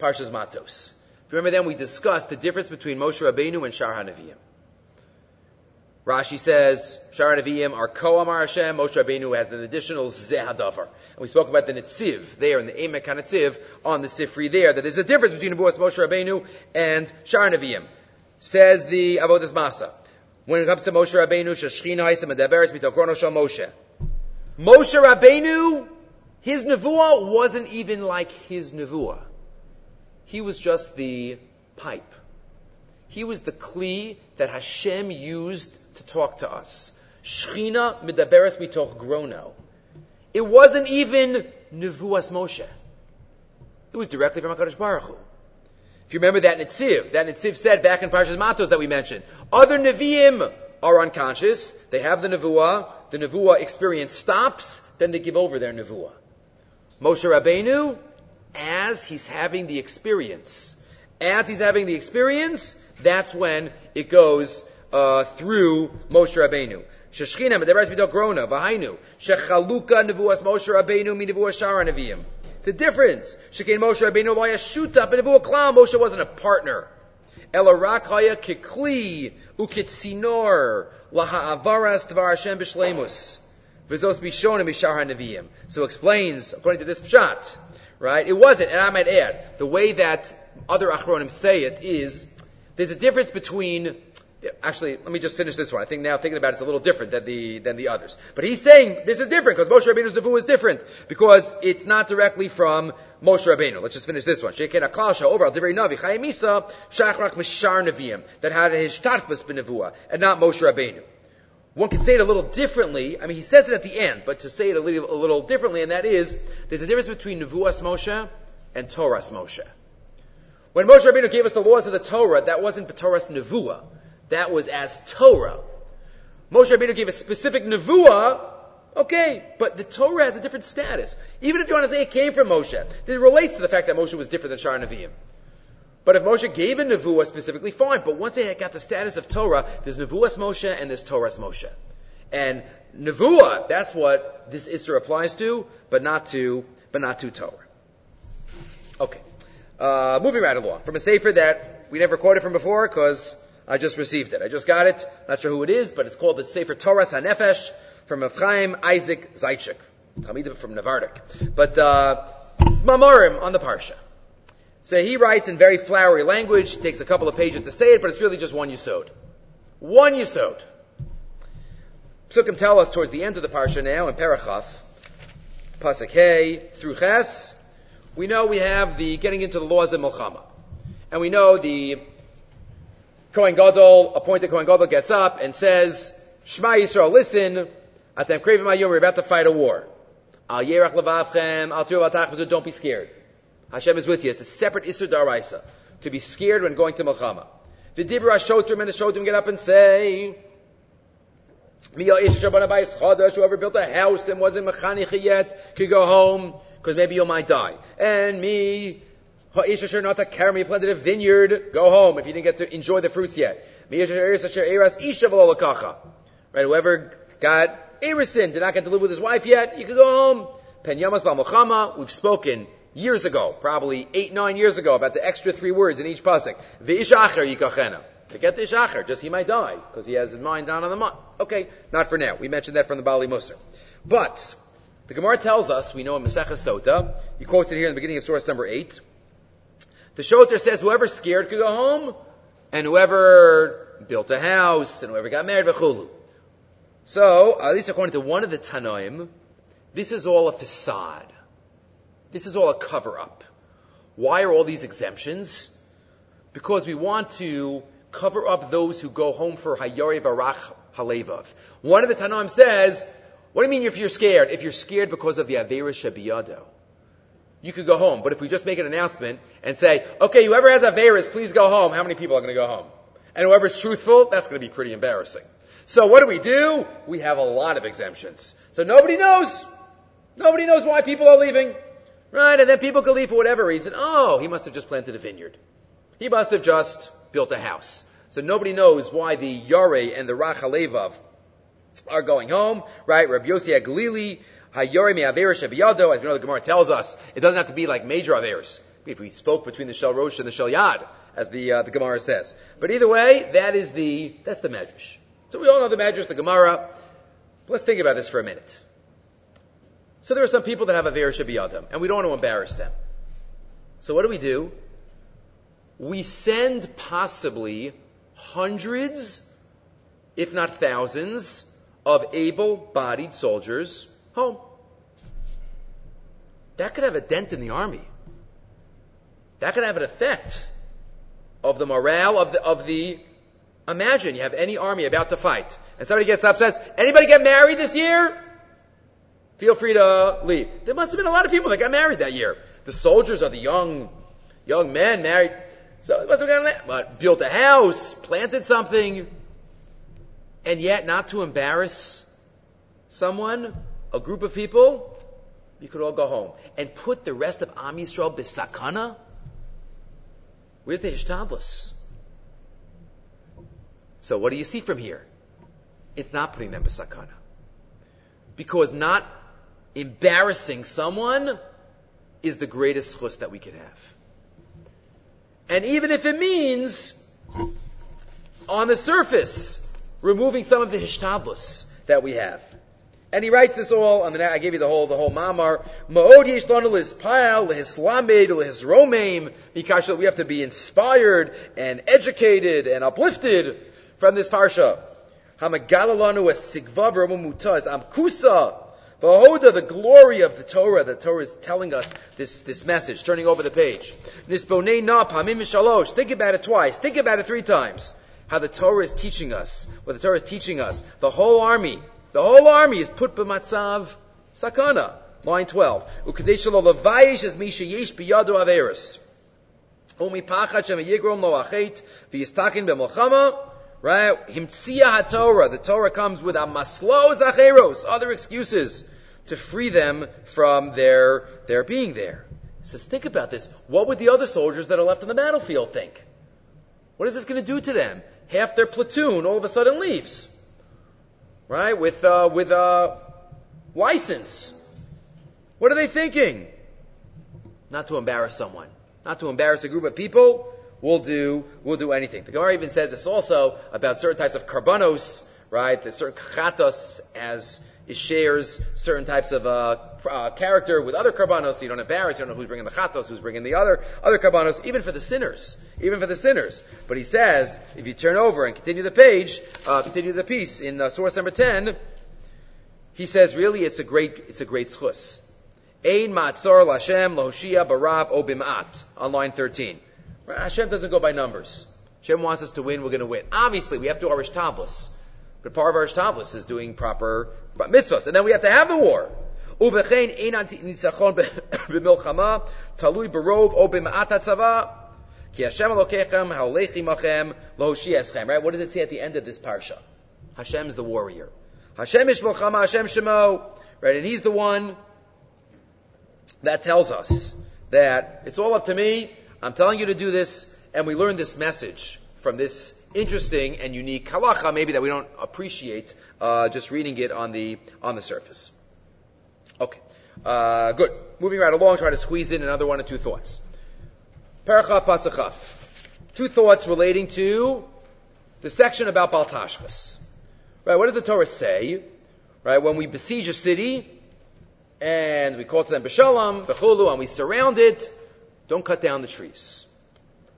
Parshas Matos. If you remember then, we discussed the difference between Moshe Rabbeinu and Shar HaNevi'im. Rashi says, Shar HaNevi'im are Koamar Hashem, Moshe Rabbeinu has an additional Zehadavar. And we spoke about the Netziv there in the Emek HaNetziv on the Sifri there, that there's a difference between Nebuas Moshe Rabbeinu and Shar HaNevi'im. Says the Avodas Masa. When it comes to Moshe Rabbeinu, Shashchina Haisam Adaberes Mitokrono Shal Moshe. Moshe Rabbeinu, his Nevuah wasn't even like his Nevuah. He was just the pipe. He was the kli that Hashem used to talk to us. Shchina midaberes mitoch grono. It wasn't even nevuas Moshe. It was directly from Hakadosh Baruch Hu. If you remember that Netziv, that Netziv said back in Parshas Matos that we mentioned, other Nevi'im are unconscious. They have the Nevuah. The Nevuah experience stops. Then they give over their Nevuah. Moshe Rabbeinu, as he's having the experience. As he's having the experience, That's when it goes uh, through Moshe Rabbeinu. Sheshchina grona v'hainu shechaluka nevuas Moshe Rabbeinu shara neviim. It's a difference. Shekein Moshe Rabbeinu lo yashuta b'nevuah klam. Moshe wasn't a partner. Elarak haya kikli ukitzinor laha'avaras tvar Hashem b'shleimus. V'zos bishon mishar neviim. So explains according to this pshat, right? It wasn't, and I might add, the way that other achronim say it is there's a difference between Actually, let me just finish this one. I think now thinking about it, it's a little different than the than the others. But he's saying this is different because Moshe Rabbeinu's nevuah is different because it's not directly from Moshe Rabbeinu. Let's just finish this one. Shekin Aklasha over al Divrei Navi Chayimisa Shachrak Mishar Neviim that had his tartfus benevuah and not Moshe Rabbeinu. One can say it a little differently. I mean, he says it at the end, but to say it a little, a little differently, and that is there's a difference between nevuas Moshe and Torahs Moshe. When Moshe Rabbeinu gave us the laws of the Torah, that wasn't Torah's nevuah. That was as Torah. Moshe Rabbeinu gave a specific nevuah, okay, but the Torah has a different status. Even if you want to say it came from Moshe, it relates to the fact that Moshe was different than Shar Nevi'im. But if Moshe gave a nevuah specifically, fine. But once they got the status of Torah, there's nevuahs Moshe and there's Torah's Moshe. And nevuah, that's what this Isra applies to, but not to, but not to Torah. Okay. Uh, moving right along. From a sefer that we never quoted from before, because I just received it. I just got it. Not sure who it is, but it's called the Sefer Torah Hanefesh from Ephraim Isaac Zaitchik. Talmidim from Navardik. But, uh, Mamorim on the Parsha. So he writes in very flowery language, takes a couple of pages to say it, but it's really just one Yisod. One Yisod. Psukim tell us towards the end of the Parsha now, in Parachaf, Pasuk Hey, through Ches, we know we have the getting into the laws of Milchama. And we know the Kohen Gadol, appointed Kohen Gadol gets up and says, Shema Yisrael, listen, Atem Krevim Ayom, we're about to fight a war. Al Yerach Levavchem, Al Tir don't be scared. Hashem is with you. It's a separate Isur Daraisa. To be scared when going to Melchama. The Dibra Shotrim and the Shotrim get up and say, Whoever built a house and wasn't mechanich yet could go home because maybe you might die. And me, Ha'isha not carry me planted a vineyard, go home if you didn't get to enjoy the fruits yet. Right, whoever got Erisin, did not get to live with his wife yet, you could go home. Pen Yamas Bal we've spoken years ago, probably eight, nine years ago, about the extra three words in each pasuk. V'ishacher yikachena. Forget the ishacher, just he might die, because he has his mind down on the month. Okay, not for now. We mentioned that from the Bali Musar. But, the Gemara tells us, we know in Masechah Sota, he quotes it here in the beginning of source number 8, the Shoter says whoever's scared could go home, and whoever built a house, and whoever got married, v'chulu. So, at least according to one of the Tanoim, this is all a facade. This is all a cover-up. Why are all these exemptions? Because we want to cover up those who go home for Hayari Varach Halevav. One of the Tanoim says, what do you mean if you're scared? If you're scared because of the Avera Shabiyado you could go home. But if we just make an announcement and say, okay, whoever has Averis, please go home, how many people are going to go home? And whoever's truthful, that's going to be pretty embarrassing. So what do we do? We have a lot of exemptions. So nobody knows. Nobody knows why people are leaving. Right? And then people can leave for whatever reason. Oh, he must have just planted a vineyard. He must have just built a house. So nobody knows why the Yare and the Rachalevav are going home, right? Rabbi Yossi Aglili Hayori me averis shabiyado, as we know the Gemara tells us, it doesn't have to be like major averis. If we spoke between the shel rosh and the shel yad, as the uh, the Gemara says. But either way, that is the that's the medrash. So we all know the medrash, the Gemara. Let's think about this for a minute. So there are some people that have a averis shabiyadam, and we don't want to embarrass them. So what do we do? We send possibly hundreds, if not thousands, of able-bodied soldiers home. That could have a dent in the army. That could have an effect of the morale of the, of the, imagine you have any army about to fight and somebody gets up says, anybody get married this year? Feel free to leave. There must have been a lot of people that got married that year. The soldiers are the young, young men married. So it must have gotten, but built a house, planted something, and yet not to embarrass someone, a group of people, you could all go home. And put the rest of Am Yisrael bisakana? Where's the Hishtadlus? So what do you see from here? It's not putting them besakana. Because not embarrassing someone is the greatest chus that we could have. And even if it means, on the surface, removing some of the hishtablis that we have. And he writes this all on the I gave you the whole the whole mamar. Ma'od yesh lanu lispayal lehislamed lehisromeim because we have to be inspired and educated and uplifted from this parsha. Hamagalalanu es sigvav mutaz amkusa Behoda, the glory of the Torah. The Torah is telling us this, this message, turning over the page. Shalosh. Think about it twice. Think about it three times. How the Torah is teaching us. What the Torah is teaching us. The whole army, the whole army is put b'matzav sakana. Line 12. Ukadesh lo levayish misha yesh. Umi pachat shem yigrom Right? Himtzia HaTorah. The Torah comes with amaslo zacheros, other excuses to free them from their, their being there. He says, think about this. What would the other soldiers that are left on the battlefield think? What is this going to do to them? Half their platoon all of a sudden leaves. Right? With, uh, with, uh, license. What are they thinking? Not to embarrass someone. Not to embarrass a group of people will do, we'll do anything. The Gemara even says this also about certain types of karbanos, right? There's certain chatos as it shares certain types of uh, uh, character with other karbanos. So you don't embarrass. You don't know who's bringing the chatos, who's bringing the other other karbanos. Even for the sinners, even for the sinners. But he says, if you turn over and continue the page, uh, continue the piece in uh, source number ten, he says, really, it's a great, it's a great schus. Ein matzor lashem lohoshia barav obimat on line thirteen. Hashem doesn't go by numbers. Hashem wants us to win, we're going to win. Obviously, we have to do our ishtablis. But part of our ishtablis is doing proper mitzvahs. And then we have to have the war. Right? What does it say at the end of this parsha? Hashem's the warrior. Hashem milchama, Hashem shemo. Right? And He's the one that tells us that it's all up to me, I'm telling you to do this, and we learn this message from this interesting and unique halacha, maybe that we don't appreciate uh, just reading it on the on the surface. Okay, uh, good. Moving right along, try to squeeze in another one or two thoughts. Parachaf pasachaf. Two thoughts relating to the section about Baltashkas. Right, what does the Torah say? Right, when we besiege a city and we call to them b'shalom, b'chulu, and we surround it, don't cut down the trees.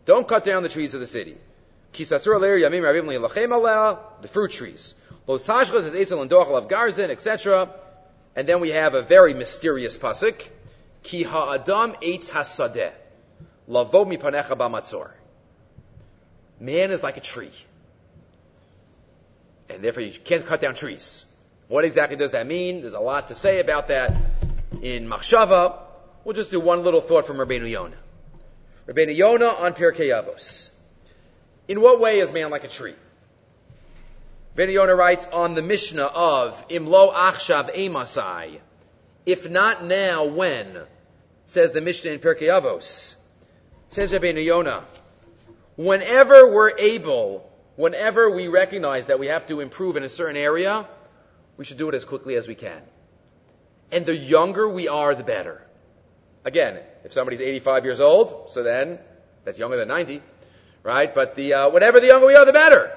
Don't cut down the trees of the city. The fruit trees. Etc. And then we have a very mysterious pasuk. Ki ha'adam eitz hasadeh. Lavo mipanecha b'matzor. Man is like a tree. And therefore you can't cut down trees. What exactly does that mean? There's a lot to say about that in Machshava. We'll just do one little thought from Rabbeinu Yonah. Rabbeinu Yonah on Pirkei Avos. In what way is man like a tree? Rabbeinu Yonah writes on the Mishnah of Imlo Achshav Emasai. If not now, when? Says the Mishnah in Pirkei Avos. Says Rabbeinu Yonah. Whenever we're able, whenever we recognize that we have to improve in a certain area, we should do it as quickly as we can. And the younger we are, the better. Again, if somebody's 85 years old, so then that's younger than 90, right? But the uh, whatever the younger we are, the better.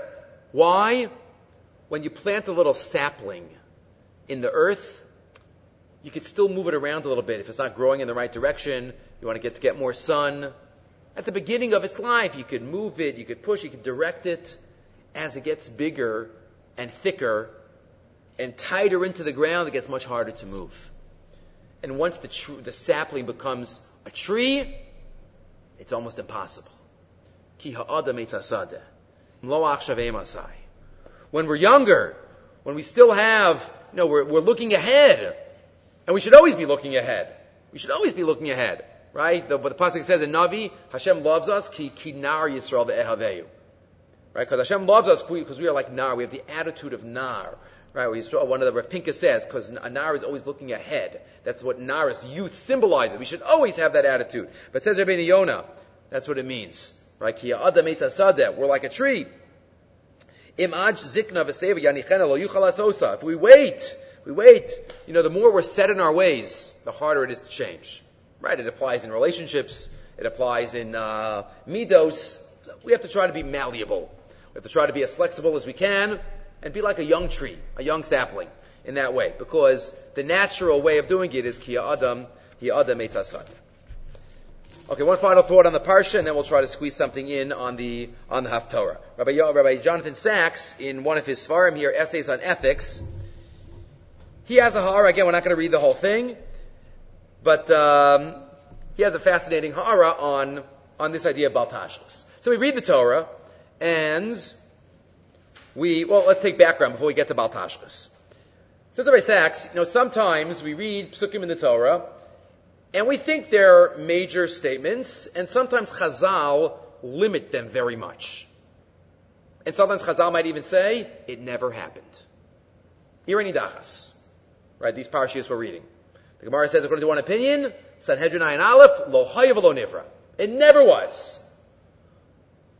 Why? When you plant a little sapling in the earth, you could still move it around a little bit. If it's not growing in the right direction, you want to get to get more sun. At the beginning of its life, you could move it, you could push, you could direct it. As it gets bigger and thicker and tighter into the ground, it gets much harder to move. And once the, tr- the sapling becomes a tree, it's almost impossible. When we're younger, when we still have, you know, we're, we're looking ahead, and we should always be looking ahead. We should always be looking ahead, right? The, but the pasuk says in Navi, Hashem loves us, ki, ki nar Yisrael. Right? Because Hashem loves us because we are like nar. We have the attitude of nar. Right, we saw one of the Rav Pinka says, because a Nar is always looking ahead. That's what Naris, youth, symbolizes. We should always have that attitude. But says Rabbi Yonah, that's what it means. Right? We're like a tree. If we wait, we wait, you know, the more we're set in our ways, the harder it is to change. Right? It applies in relationships. It applies in uh, midos. we have to try to be malleable. We have to try to be as flexible as we can and be like a young tree, a young sapling in that way. Because the natural way of doing it is kia adam, kia adam etasad. Okay, one final thought on the parsha, and then we'll try to squeeze something in on the on the Haftorah. Rabbi, Rabbi Jonathan Sacks, in one of his svarim here, essays on ethics, he has a ha'ara. Again, we're not going to read the whole thing, but um, he has a fascinating ha'ara on on this idea of baltashlis. So we read the Torah, and we well, let's take background before we get to baltashlis. Says Rabbi Sacks, you know, sometimes we read psukim in the Torah and we think they're major statements, and sometimes Chazal limit them very much. And sometimes Chazal might even say, it never happened. Irani Dachas. Right, these parashas we're reading. The Gemara says, according to one opinion, Sanhedrin Ayin Aleph, lo lo nivra. It never was.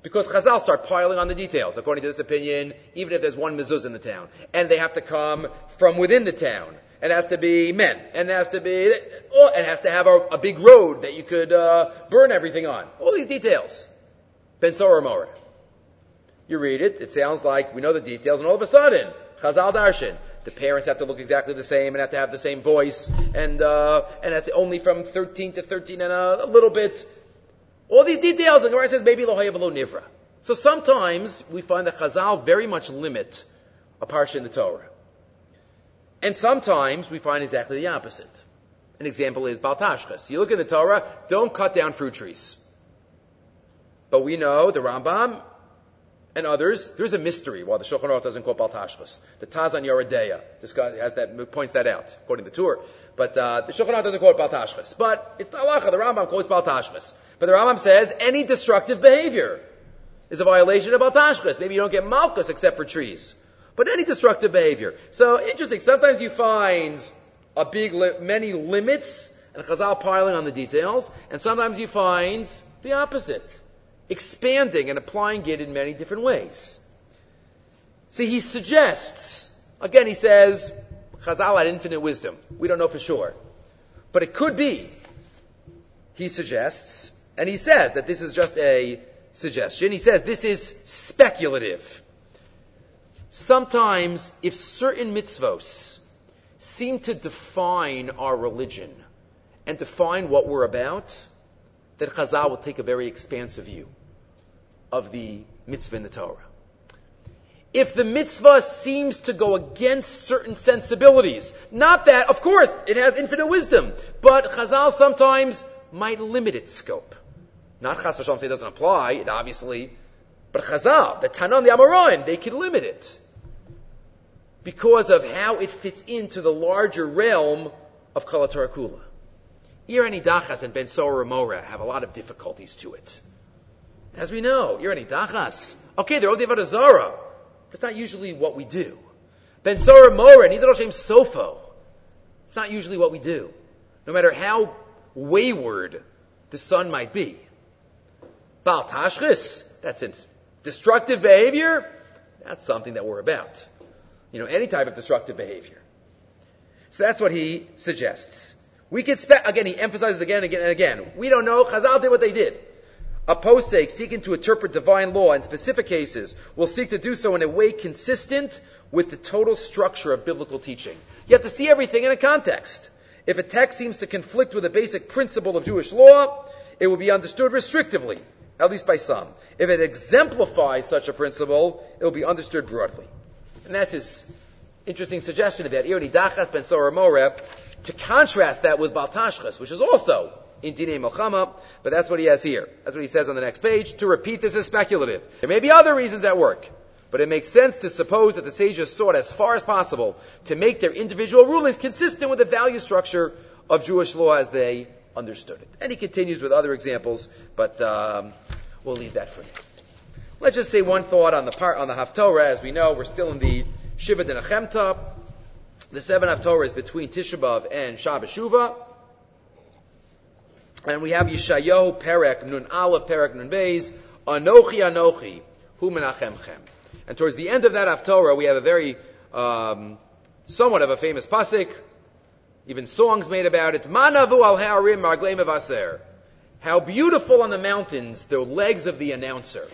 Because Chazal start piling on the details, according to this opinion, even if there's one mezuzah in the town. And they have to come from within the town. It has to be men. And it has to be, oh, it has to have a, a big road that you could uh, burn everything on. All these details. Ben Sora Mora. You read it, it sounds like we know the details, and all of a sudden, Chazal Darshan, the parents have to look exactly the same and have to have the same voice, and uh, and that's only from 13 to 13 and a, a little bit. All these details, the Gemara says maybe lo nivra. So sometimes we find that Chazal very much limit a parsha in the Torah. And sometimes we find exactly the opposite. An example is Baltashkas. You look in the Torah, don't cut down fruit trees. But we know the Rambam and others, there's a mystery why the Shulchan Aruch doesn't quote Baltashkas. The Taz on Yoredeya has that, points that out, according to the Tur. But uh, the Shulchan Aruch doesn't quote Baltashkas. But it's the halacha, the Rambam quotes Baltashkas. But the Rambam says any destructive behavior is a violation of Baltashkas. Maybe you don't get Malkus except for trees but any destructive behavior. So interesting. Sometimes you find a big, li- many limits, and Chazal piling on the details, and sometimes you find the opposite, expanding and applying it in many different ways. See, he suggests, again, he says, Chazal had infinite wisdom. We don't know for sure. But it could be, he suggests, and he says that this is just a suggestion. He says this is speculative. Sometimes, if certain mitzvos seem to define our religion and define what we're about, then Chazal will take a very expansive view of the mitzvah in the Torah. If the mitzvah seems to go against certain sensibilities, not that, of course, it has infinite wisdom, but Chazal sometimes might limit its scope. Not Chaz v'shalom say it doesn't apply, it obviously, but Chazal, the Tanam, the Amoraim, they can limit it because of how it fits into the larger realm of Kalatar Kula. Irani Dachas and Ben Sora Mora have a lot of difficulties to it. As we know, Irani Dachas, okay, they're all Odi Zara. That's not usually what we do. Ben Sora Mora, neither Hashem Sofo. It's not usually what we do. No matter how wayward the son might be. Baal Tashchis, that's it. Destructive behavior, that's something that we're about you know, any type of destructive behavior. So that's what he suggests. We could spec, again, he emphasizes again and again and again. We don't know. Chazal did what they did. A posek seeking to interpret divine law in specific cases will seek to do so in a way consistent with the total structure of biblical teaching. You have to see everything in a context. If a text seems to conflict with a basic principle of Jewish law, it will be understood restrictively, at least by some. If it exemplifies such a principle, it will be understood broadly. And that's his interesting suggestion of that. Irni Dachas ben Sora Moreb, to contrast that with Baltashchas, which is also in Dinei Melchama, but that's what he has here. That's what he says on the next page. To repeat this is speculative. There may be other reasons at work, but it makes sense to suppose that the sages sought as far as possible to make their individual rulings consistent with the value structure of Jewish law as they understood it. And he continues with other examples, but um, we'll leave that for now. Let's just say one thought on the part on the Haftorah. As we know, we're still in the Shiva Denachemta. The seven Haftorah is between Tisha B'av and Shabbos Shuva. And we have Yeshayahu Perek Nun Aleph Perek Nun Beis Anochi Anochi Hu Menachemchem. And towards the end of that Haftorah, we have a very, um, somewhat of a famous pasuk, even songs made about it. Manavu al ha'arim marglei mevaser. How beautiful on the mountains the legs of the announcer.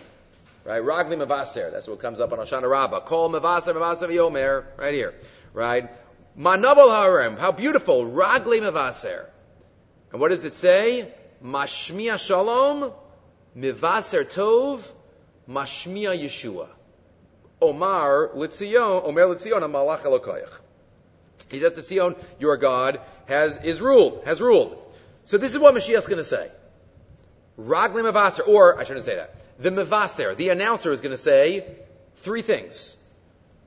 Right? Ragli mevaser. That's what comes up on Hoshana Rabbah. Kol mevaser mevaser v'yomer. Right here. Right? Manavu al ha'arim. How beautiful. Ragli mevaser. And what does it say? Mashmiya shalom, mivaser tov, mashmiya Yeshua. Omar litzion, Omer litzion, malach elokoyach. He says to Tzion, your God has, is ruled, has ruled. So this is what Mashiach's going to say. Ragli Mevaser, or I shouldn't say that. The Mevaser, the announcer is going to say three things.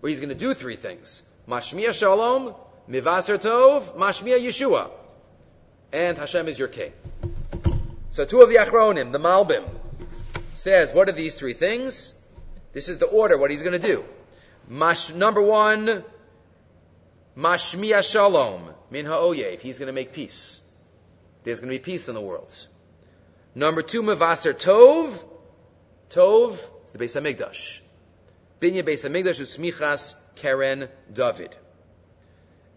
Or he's going to do three things. Mashmiya Shalom, Mevaser Tov, Mashmiya Yeshua. And Hashem is your king. So two of the Achronim, the Malbim, says, what are these three things? This is the order, what he's going to do. Mash, number one, Mashmiya Shalom, Min Ha'oyev. He's going to make peace. There's going to be peace in the world. Number two, Mevaser Tov. Tov, the Beis HaMikdash. Binya Beis HaMikdash Usmichas Keren David.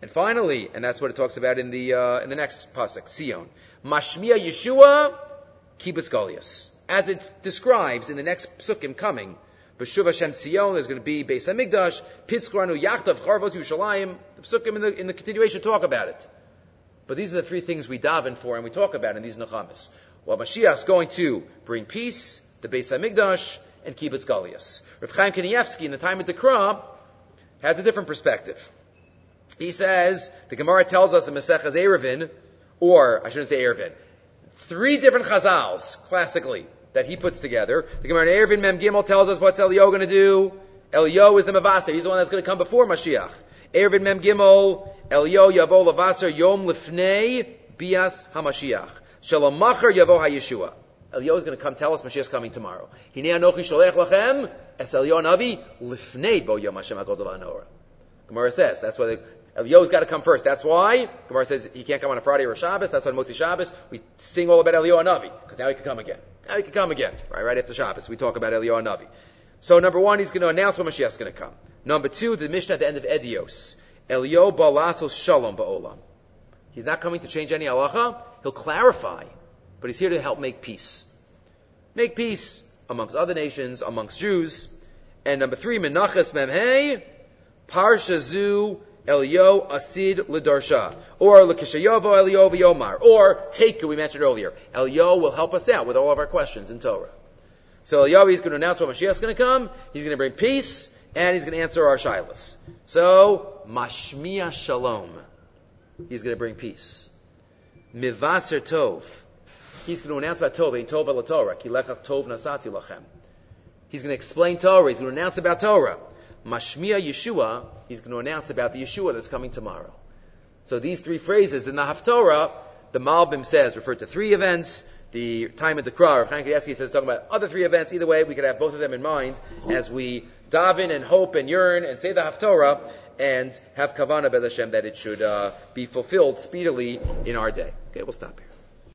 And finally, and that's what it talks about in the uh, in the next pasuk, Sion. Mashmiya Yeshua, Kibbutz Golias. As it describes in the next psukim coming, B'shuv Hashem Sion, there's going to be Beis Hamikdash, Pitzkoranu Yachtav Charvot Yushalayim. The psukim in the, in the continuation talk about it. But these are the three things we daven for and we talk about in these Nechamis. Well, Mashiach's going to bring peace, the Beis Hamikdash, and Kibbutz Golias. Rav Chaim Kanievsky in the Taama Dekra has a different perspective. He says, the Gemara tells us in Maseches Erevin, or I shouldn't say Erevin, three different chazals, classically, that he puts together. The Gemara in Erevin Mem Gimel tells us what's Elio going to do. Elio is the Mavaser. He's the one that's going to come before Mashiach. Erevin Mem Gimel, Elio Yavo Lavaser Yom Lifnei Bias HaMashiach. Shalom Macher Yavo HaYeshua. Elio is going to come tell us Mashiach is coming tomorrow. Hinei Anochi Sholech Lachem, Es Elio Navi, Lifnei Bo Yom Hashem HaGodol Gemara says, that's why the, Eliyahu's got to come first. That's why Gemara says he can't come on a Friday or a Shabbos. That's why Motzi Shabbos we sing all about Eliyahu and Navi because now he can come again. Now he can come again. Right, right after Shabbos we talk about Eliyahu Navi. So number one, he's going to announce when Mashiach's going to come. Number two, the Mishnah at the end of Edios, Eliyahu Balasos Shalom Ba'olam. He's not coming to change any halacha. He'll clarify, but he's here to help make peace. Make peace amongst other nations, amongst Jews. And number three, Menachas Memhei, Parsha Zu Elio Asid Lidarsha. Or Lakishayavo Elio Yomar. Or Teku, we mentioned earlier. Elio will help us out with all of our questions in Torah. So Elio is going to announce when Mashiach is going to come. He's going to bring peace, and he's going to answer our shilas. So, Mashmiya Shalom. He's going to bring peace. Mivaser Tov. He's going to announce about Tov, Tov Torah. Kilechach Tov Nasati Lachem. He's going to explain Torah. He's going to announce about Torah. Mashmiya Yeshua, he's going to announce about the Yeshua that's coming tomorrow. So these three phrases in the Haftorah, the Malbim says, refer to three events. The time of the Kra, Chaim Kanievsky says, talking about other three events. Either way, we could have both of them in mind as we daven and hope and yearn and say the Haftorah and have Kavana Bel Hashem that it should uh, be fulfilled speedily in our day. Okay, we'll stop here.